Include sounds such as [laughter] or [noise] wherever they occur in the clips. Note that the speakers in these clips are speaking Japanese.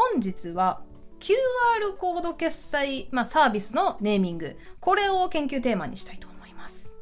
本日は QR コード決済、まあ、サービスのネーミング。これを研究テーマにしたいと思います。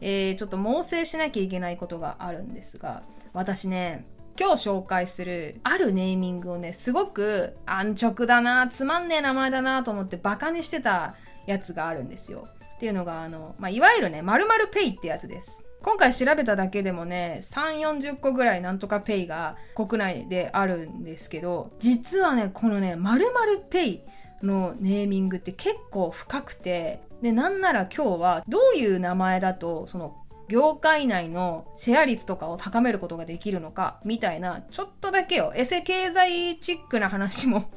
えー、ちょっと猛省しなきゃいけないことがあるんですが、私ね、今日紹介するあるネーミングをね、すごく安直だな、つまんねえ名前だなと思ってバカにしてたやつがあるんですよ。っていうのが、あの、まあ、いわゆるね、〇〇ペイってやつです。今回調べただけでもね、3、40個ぐらいなんとかペイが国内であるんですけど、実はね、このね、〇〇ペイのネーミングって結構深くて、で、なんなら今日はどういう名前だと、その業界内のシェア率とかを高めることができるのか、みたいな、ちょっとだけよ、エセ経済チックな話も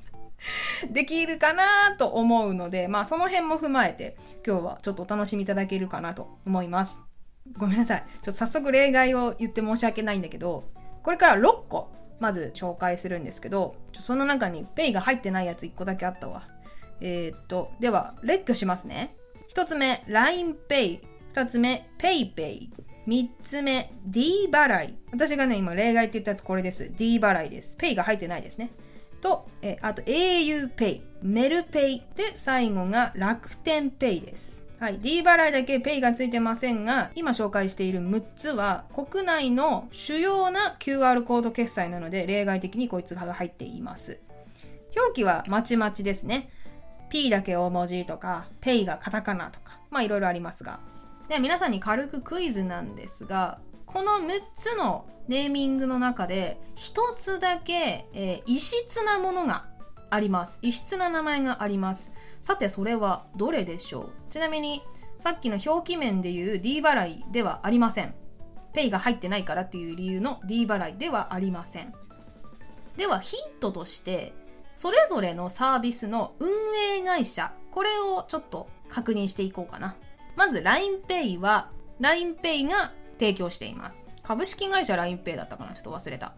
[laughs] できるかなと思うので、まあその辺も踏まえて、今日はちょっとお楽しみいただけるかなと思います。ごめんなさい。ちょっと早速例外を言って申し訳ないんだけど、これから6個、まず紹介するんですけど、その中にペイが入ってないやつ1個だけあったわ。えー、っと、では、列挙しますね。1つ目、LINEPay。2つ目、PayPay。3つ目、D 払い。私がね、今例外って言ったやつこれです。D 払いです。Pay が入ってないですね。と、えあと auPay、メルペイで最後が楽天ペイです。はい。D 払いだけ Pay がついてませんが、今紹介している6つは国内の主要な QR コード決済なので例外的にこいつが入っています。表記はまちまちですね。P だけ大文字とか、Pay がカタカナとか、まあいろいろありますが。では皆さんに軽くクイズなんですが、この6つのネーミングの中で1つだけ、えー、異質なものがあります。異質な名前があります。さてそれはどれでしょう？ちなみにさっきの表記面でいう D 払いではありません。ペイが入ってないからっていう理由の D 払いではありません。ではヒントとしてそれぞれのサービスの運営会社これをちょっと確認していこうかな。まず LINEPay は LINEPay が提供しています。株式会社 LINEPay だったかな？ちょっと忘れた。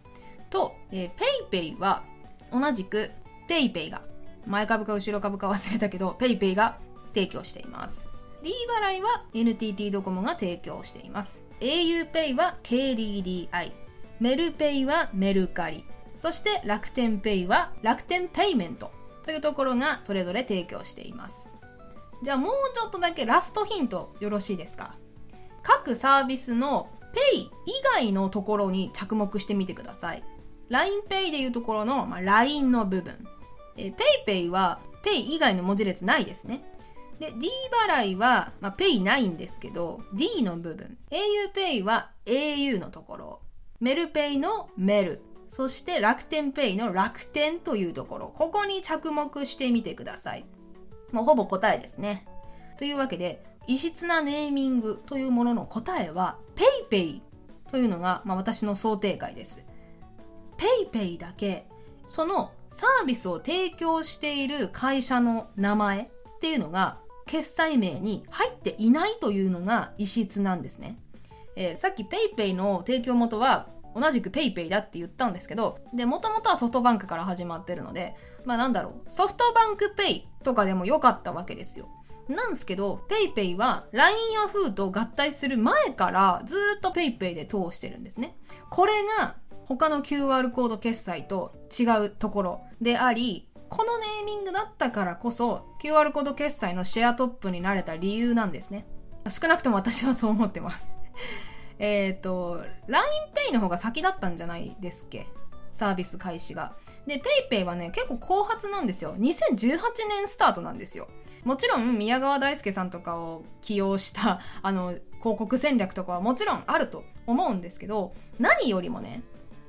と、えー、PayPay は同じく PayPay が前株か後ろ株か忘れたけど PayPay が提供しています。D 払いは NTT ドコモが提供しています。auPay は KDDI メルペイはメルカリ。そして楽天ペイは楽天ペイメント。というところがそれぞれ提供しています。じゃあもうちょっとだけラストヒントよろしいですか？各サービスのペイ以外のところに着目してみてください。LINEPay でいうところの、まあ、LINE の部分。えー、PayPay は Pay 以外の文字列ないですね。で、D 払いは、まあ、Pay ないんですけど、D の部分。auPay は au のところ。メルペイのメル。そして楽天ペイの楽天というところ。ここに着目してみてください。もうほぼ答えですね。というわけで、異質なネーミングというものの答えは PayPay というのが、まあ、私の想定外です。PayPay だけそのサービスを提供している会社の名前っていうのが決済名に入っていないというのが異質なんですね。えー、さっき PayPay の提供元は同じく PayPay だって言ったんですけど、で、もともとはソフトバンクから始まってるので、まあなんだろう、ソフトバンク Pay とかでも良かったわけですよ。なんですけど、PayPay は LINE ヤフーと合体する前からずっと PayPay で通してるんですね。これが他の QR コード決済と違うところであり、このネーミングだったからこそ QR コード決済のシェアトップになれた理由なんですね。少なくとも私はそう思ってます。[laughs] えっと、LINEPay の方が先だったんじゃないですっけ？サービス開始が。で、PayPay はね、結構後発なんですよ。2018年スタートなんですよ。もちろん、宮川大輔さんとかを起用した、あの、広告戦略とかはもちろんあると思うんですけど、何よりもね、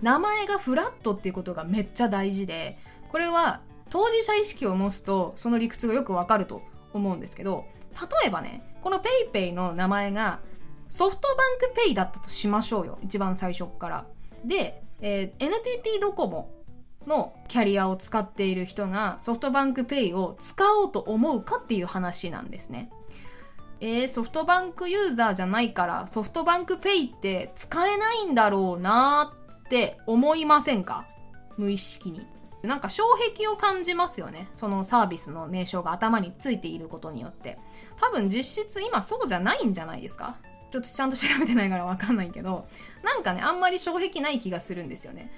名前がフラットっていうことがめっちゃ大事で、これは当事者意識を持つとその理屈がよくわかると思うんですけど、例えばね、この PayPay の名前がソフトバンクペイだったとしましょうよ。一番最初から。で、えー、NTT ドコモのキャリアを使っている人がソフトバンクペイを使おうと思うかっていう話なんですね。えー、ソフトバンクユーザーじゃないからソフトバンクペイって使えないんだろうなって思いませんか？無意識に。なんか障壁を感じますよね。そのサービスの名称が頭についていることによって。多分実質今そうじゃないんじゃないですか？ちょっとちゃんと調べてないからわかんないけど、なんかね、あんまり障壁ない気がするんですよね。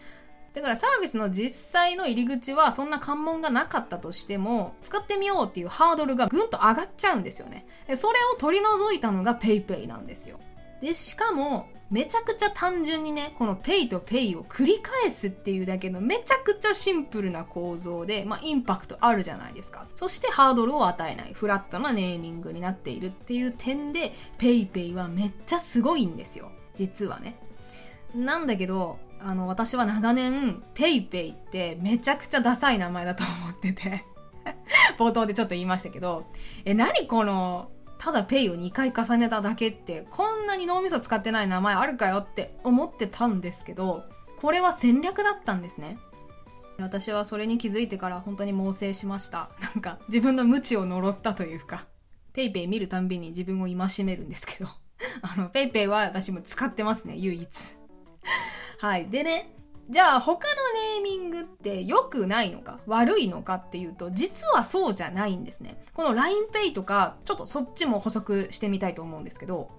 だからサービスの実際の入り口はそんな関門がなかったとしても、使ってみようっていうハードルがぐんと上がっちゃうんですよね。それを取り除いたのが PayPay なんですよ。で、しかも、めちゃくちゃ単純にね、この Pay と Pay を繰り返すっていうだけのめちゃくちゃシンプルな構造で、まあインパクトあるじゃないですか。そしてハードルを与えない、フラットなネーミングになっているっていう点で、PayPay はめっちゃすごいんですよ。実はね。なんだけど、あの、私は長年、PayPay ってめちゃくちゃダサい名前だと思ってて [laughs] 冒頭でちょっと言いましたけど、え、何このただペイを2回重ねただけってこんなに脳みそ使ってない名前あるかよって思ってたんですけどこれは戦略だったんですね。私はそれに気づいてから本当に猛省しました。なんか自分の無知を呪ったというか。ペイペイ見るたんびに自分を戒めるんですけど。あのペイペイは私も使ってますね唯一。はい。でねじゃあ他のネーミングって良くないのか？悪いのかっていうと実はそうじゃないんですね。この LINEPay とかちょっとそっちも補足してみたいと思うんですけど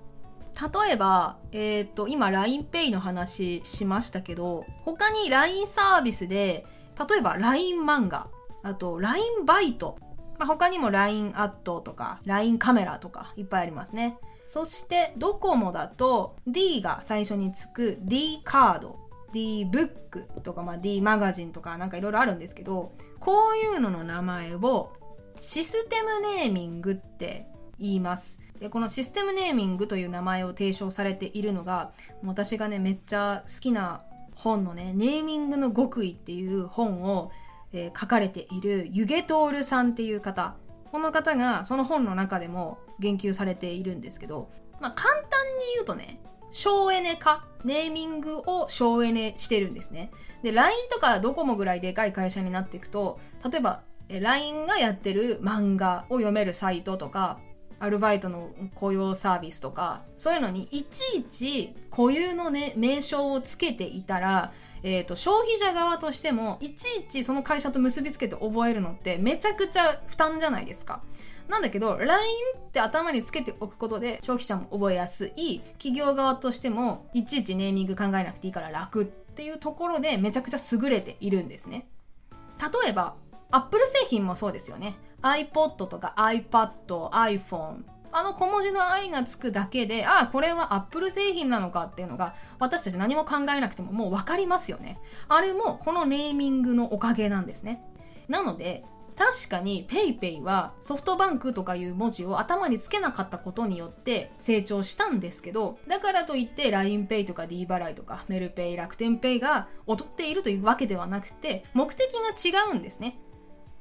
例えば、えっ、と、今 LINEPay の話しましたけど、他に LINE サービスで、例えば LINE 漫画、あと LINE バイト、まあ、他にも LINE アットとか LINE カメラとかいっぱいありますね。そしてドコモだと D が最初につく D カード D ブックとか、まあ、D マガジンとかなんかいろいろあるんですけど、こういうのの名前をシステムネーミングって言います。で、このシステムネーミングという名前を提唱されているのが、私がね、めっちゃ好きな本のね、ネーミングの極意っていう本を、えー、書かれているユゲトールさんっていう方。この方がその本の中でも言及されているんですけど、まあ簡単に言うとね、省エネ化、ネーミングを省エネしてるんですね。で、LINE とかドコモぐらいでかい会社になっていくと、例えば、LINE がやってる漫画を読めるサイトとか、アルバイトの雇用サービスとか、そういうのにいちいち固有のね、名称をつけていたら、えっ、ー、と、消費者側としても、いちいちその会社と結びつけて覚えるのってめちゃくちゃ負担じゃないですか。なんだけど、LINE って頭につけておくことで消費者も覚えやすい、企業側としてもいちいちネーミング考えなくていいから楽っていうところでめちゃくちゃ優れているんですね。例えば、Apple 製品もそうですよね。iPod とか iPad、iPhone、あの小文字の i がつくだけで、ああ、これは Apple 製品なのかっていうのが、私たち何も考えなくてももう分かりますよね。あれもこのネーミングのおかげなんですね。なので、確かに PayPay はソフトバンクとかいう文字を頭につけなかったことによって成長したんですけど、だからといって LINEPay とか D 払いとかメルペイ、楽天ペイが劣っているというわけではなくて、目的が違うんですね。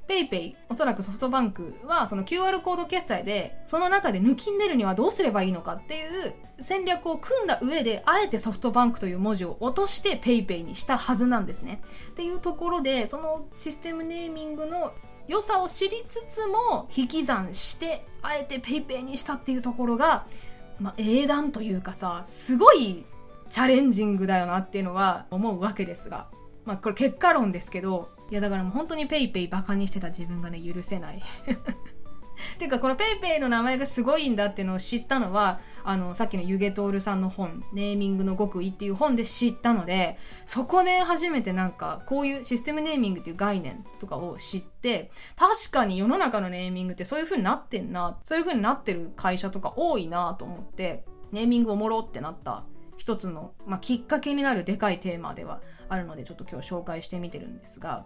PayPay、おそらくソフトバンクはその QR コード決済で、その中で抜きんでるにはどうすればいいのかっていう戦略を組んだ上で、あえてソフトバンクという文字を落として PayPay にしたはずなんですね。っていうところで、そのシステムネーミングの良さを知りつつも引き算してあえて PayPay にしたっていうところが、まあ、英断というかさすごいチャレンジングだよなっていうのは思うわけですが。まあこれ結果論ですけどいやだからもう本当に PayPay バカにしてた自分がね許せない。[laughs] ていうか、この PayPay の名前がすごいんだっていうのを知ったのは、あの、さっきのユゲトールさんの本、ネーミングの極意っていう本で知ったので、そこで初めてなんか、こういうシステムネーミングっていう概念とかを知って、確かに世の中のネーミングってそういう風になってんな、そういう風になってる会社とか多いなと思って、ネーミングおもろってなった一つの、まあ、きっかけになるでかいテーマではあるので、ちょっと今日紹介してみてるんですが、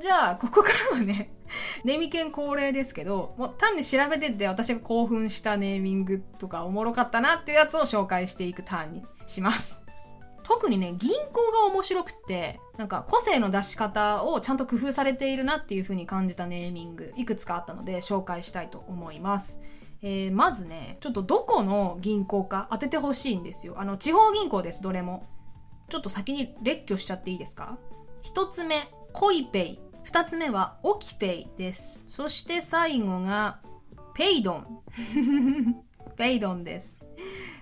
じゃあ、ここからはね、[laughs] ネミケン恒例ですけど、もう単に調べてて私が興奮したネーミングとかおもろかったなっていうやつを紹介していくターンにします。特にね、銀行が面白くって、なんか個性の出し方をちゃんと工夫されているなっていう風に感じたネーミング、いくつかあったので紹介したいと思います。えー、まずね、ちょっとどこの銀行か当ててほしいんですよ。あの、地方銀行です、どれも。ちょっと先に列挙しちゃっていいですか？一つ目、コイペイ。二つ目は、オキペイです。そして最後が、ペイドン。[laughs] ペイドンです。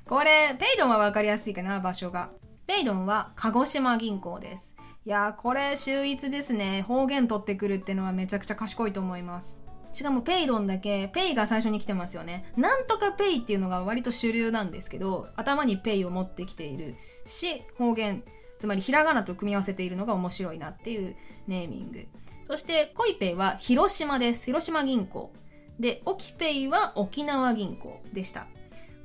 これ、ペイドンはわかりやすいかな、場所が。ペイドンは鹿児島銀行です。いやー、これ秀逸ですね。方言取ってくるってのはめちゃくちゃ賢いと思います。しかもペイドンだけ、ペイが最初に来てますよね。なんとかペイっていうのが割と主流なんですけど、頭にペイを持ってきているし、方言。つまりひらがなと組み合わせているのが面白いなっていうネーミング。そしてコイペイは広島です。広島銀行。で、オキペイは沖縄銀行でした。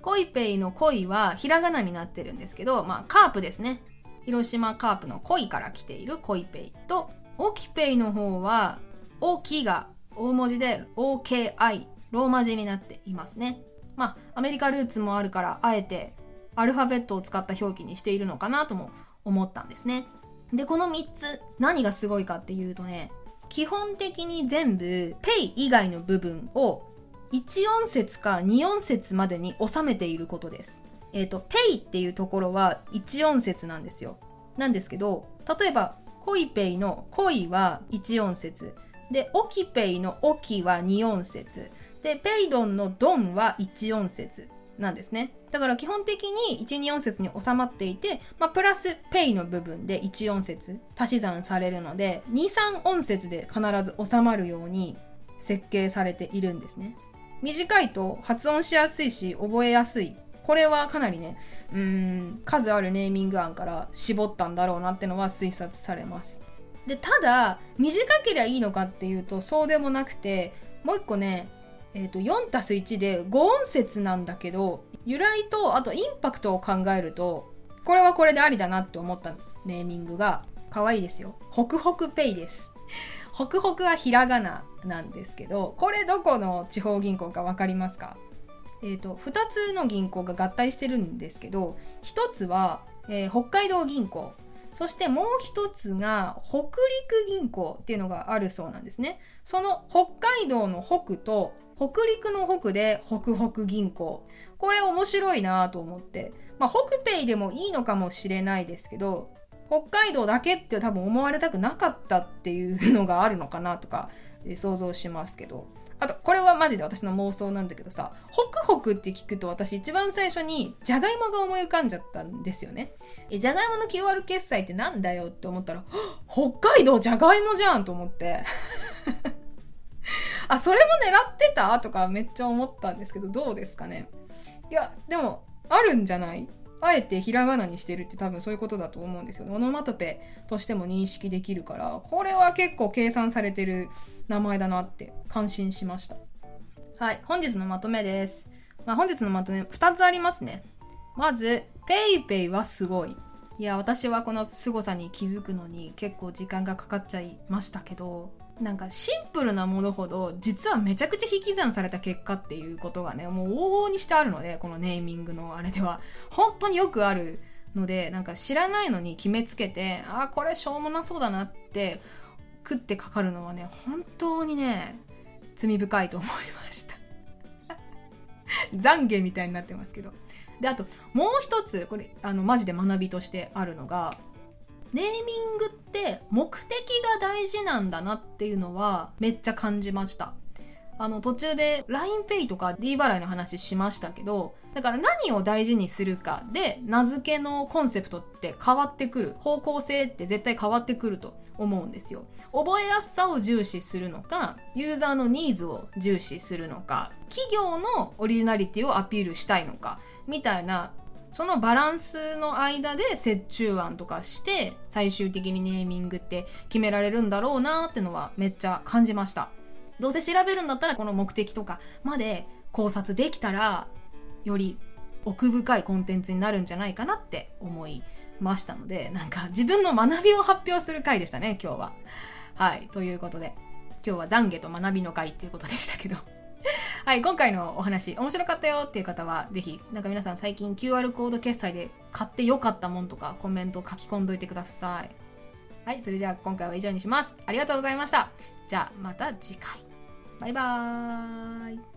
コイペイのコイはひらがなになってるんですけど、まあカープですね。広島カープの鯉から来ているコイペイと、オキペイの方は、オキが大文字で OKI、ローマ字になっていますね。まあ、アメリカルーツもあるから、あえてアルファベットを使った表記にしているのかなとも思ったんですね。で、この3つ、何がすごいかっていうとね、基本的に全部、ペイ以外の部分を1音節か2音節までに収めていることです。えっ、ー、と、ペイっていうところは1音節なんですよ。なんですけど、例えば、コイペイの恋は1音節。で、オキペイのオキは2音節。で、ペイドンのドンは1音節なんですね。だから基本的に1、2音節に収まっていて、まあ、プラスペイの部分で1音節足し算されるので、2、3音節で必ず収まるように設計されているんですね。短いと発音しやすいし覚えやすい。これはかなりね、うん、数あるネーミング案から絞ったんだろうなってのは推察されます。で、ただ、短ければいいのかっていうとそうでもなくて、もう一個ね、えっ、ー、と、4たす1で5音節なんだけど、由来と、あとインパクトを考えると、これはこれでありだなって思ったネーミングが、可愛いですよ。ホクホクペイです。ホクホクはひらがななんですけど、これどこの地方銀行かわかりますか？えっ、ー、と、2つの銀行が合体してるんですけど、1つは、えー、北海道銀行。そしてもう一つが北陸銀行っていうのがあるそうなんですね。その北海道の北と北陸の北で北北銀行。これ面白いなと思って。まあ、北ペイでもいいのかもしれないですけど、北海道だけって多分思われたくなかったっていうのがあるのかなとか、想像しますけど。あと、これはマジで私の妄想なんだけどさ、ホクホクって聞くと私一番最初にじゃがいもが思い浮かんじゃったんですよね。え、じゃがいもの QR 決済ってなんだよって思ったら、北海道じゃがいもじゃんと思って。[laughs] あ、それも狙ってた？とかめっちゃ思ったんですけど、どうですかね？いや、でも、あるんじゃない？あえてひらがなにしてるって多分そういうことだと思うんですよね。オノマトペとしても認識できるから、これは結構計算されてる名前だなって感心しました。はい、本日のまとめです。まあ、本日のまとめ2つありますね。まず、PayPay はすごい。いや、私はこの凄さに気づくのに結構時間がかかっちゃいましたけど、なんかシンプルなものほど実はめちゃくちゃ引き算された結果っていうことがねもう往々にしてあるのでこのネーミングのあれでは。本当によくあるのでなんか知らないのに決めつけてあこれしょうもなそうだなって食ってかかるのはね本当にね罪深いと思いました。[laughs] 懺悔みたいになってますけど。であともう一つこれあのマジで学びとしてあるのがネーミングって目的が大事なんだなっていうのはめっちゃ感じました。あの途中で LINEPay とか D 払いの話しましたけど、だから何を大事にするかで名付けのコンセプトって変わってくる。方向性って絶対変わってくると思うんですよ。覚えやすさを重視するのか、ユーザーのニーズを重視するのか、企業のオリジナリティをアピールしたいのか、みたいなそのバランスの間で折衷案とかして最終的にネーミングって決められるんだろうなってのはめっちゃ感じました。どうせ調べるんだったらこの目的とかまで考察できたらより奥深いコンテンツになるんじゃないかなって思いましたのでなんか自分の学びを発表する回でしたね今日は。はいということで。今日は懺悔と学びの回っていうことでしたけど。はい、今回のお話、面白かったよっていう方は、ぜひ、なんか皆さん最近 QR コード決済で買ってよかったもんとか、コメント書き込んどいてください。はい、それじゃあ今回は以上にします。ありがとうございました。じゃあまた次回。バイバーイ。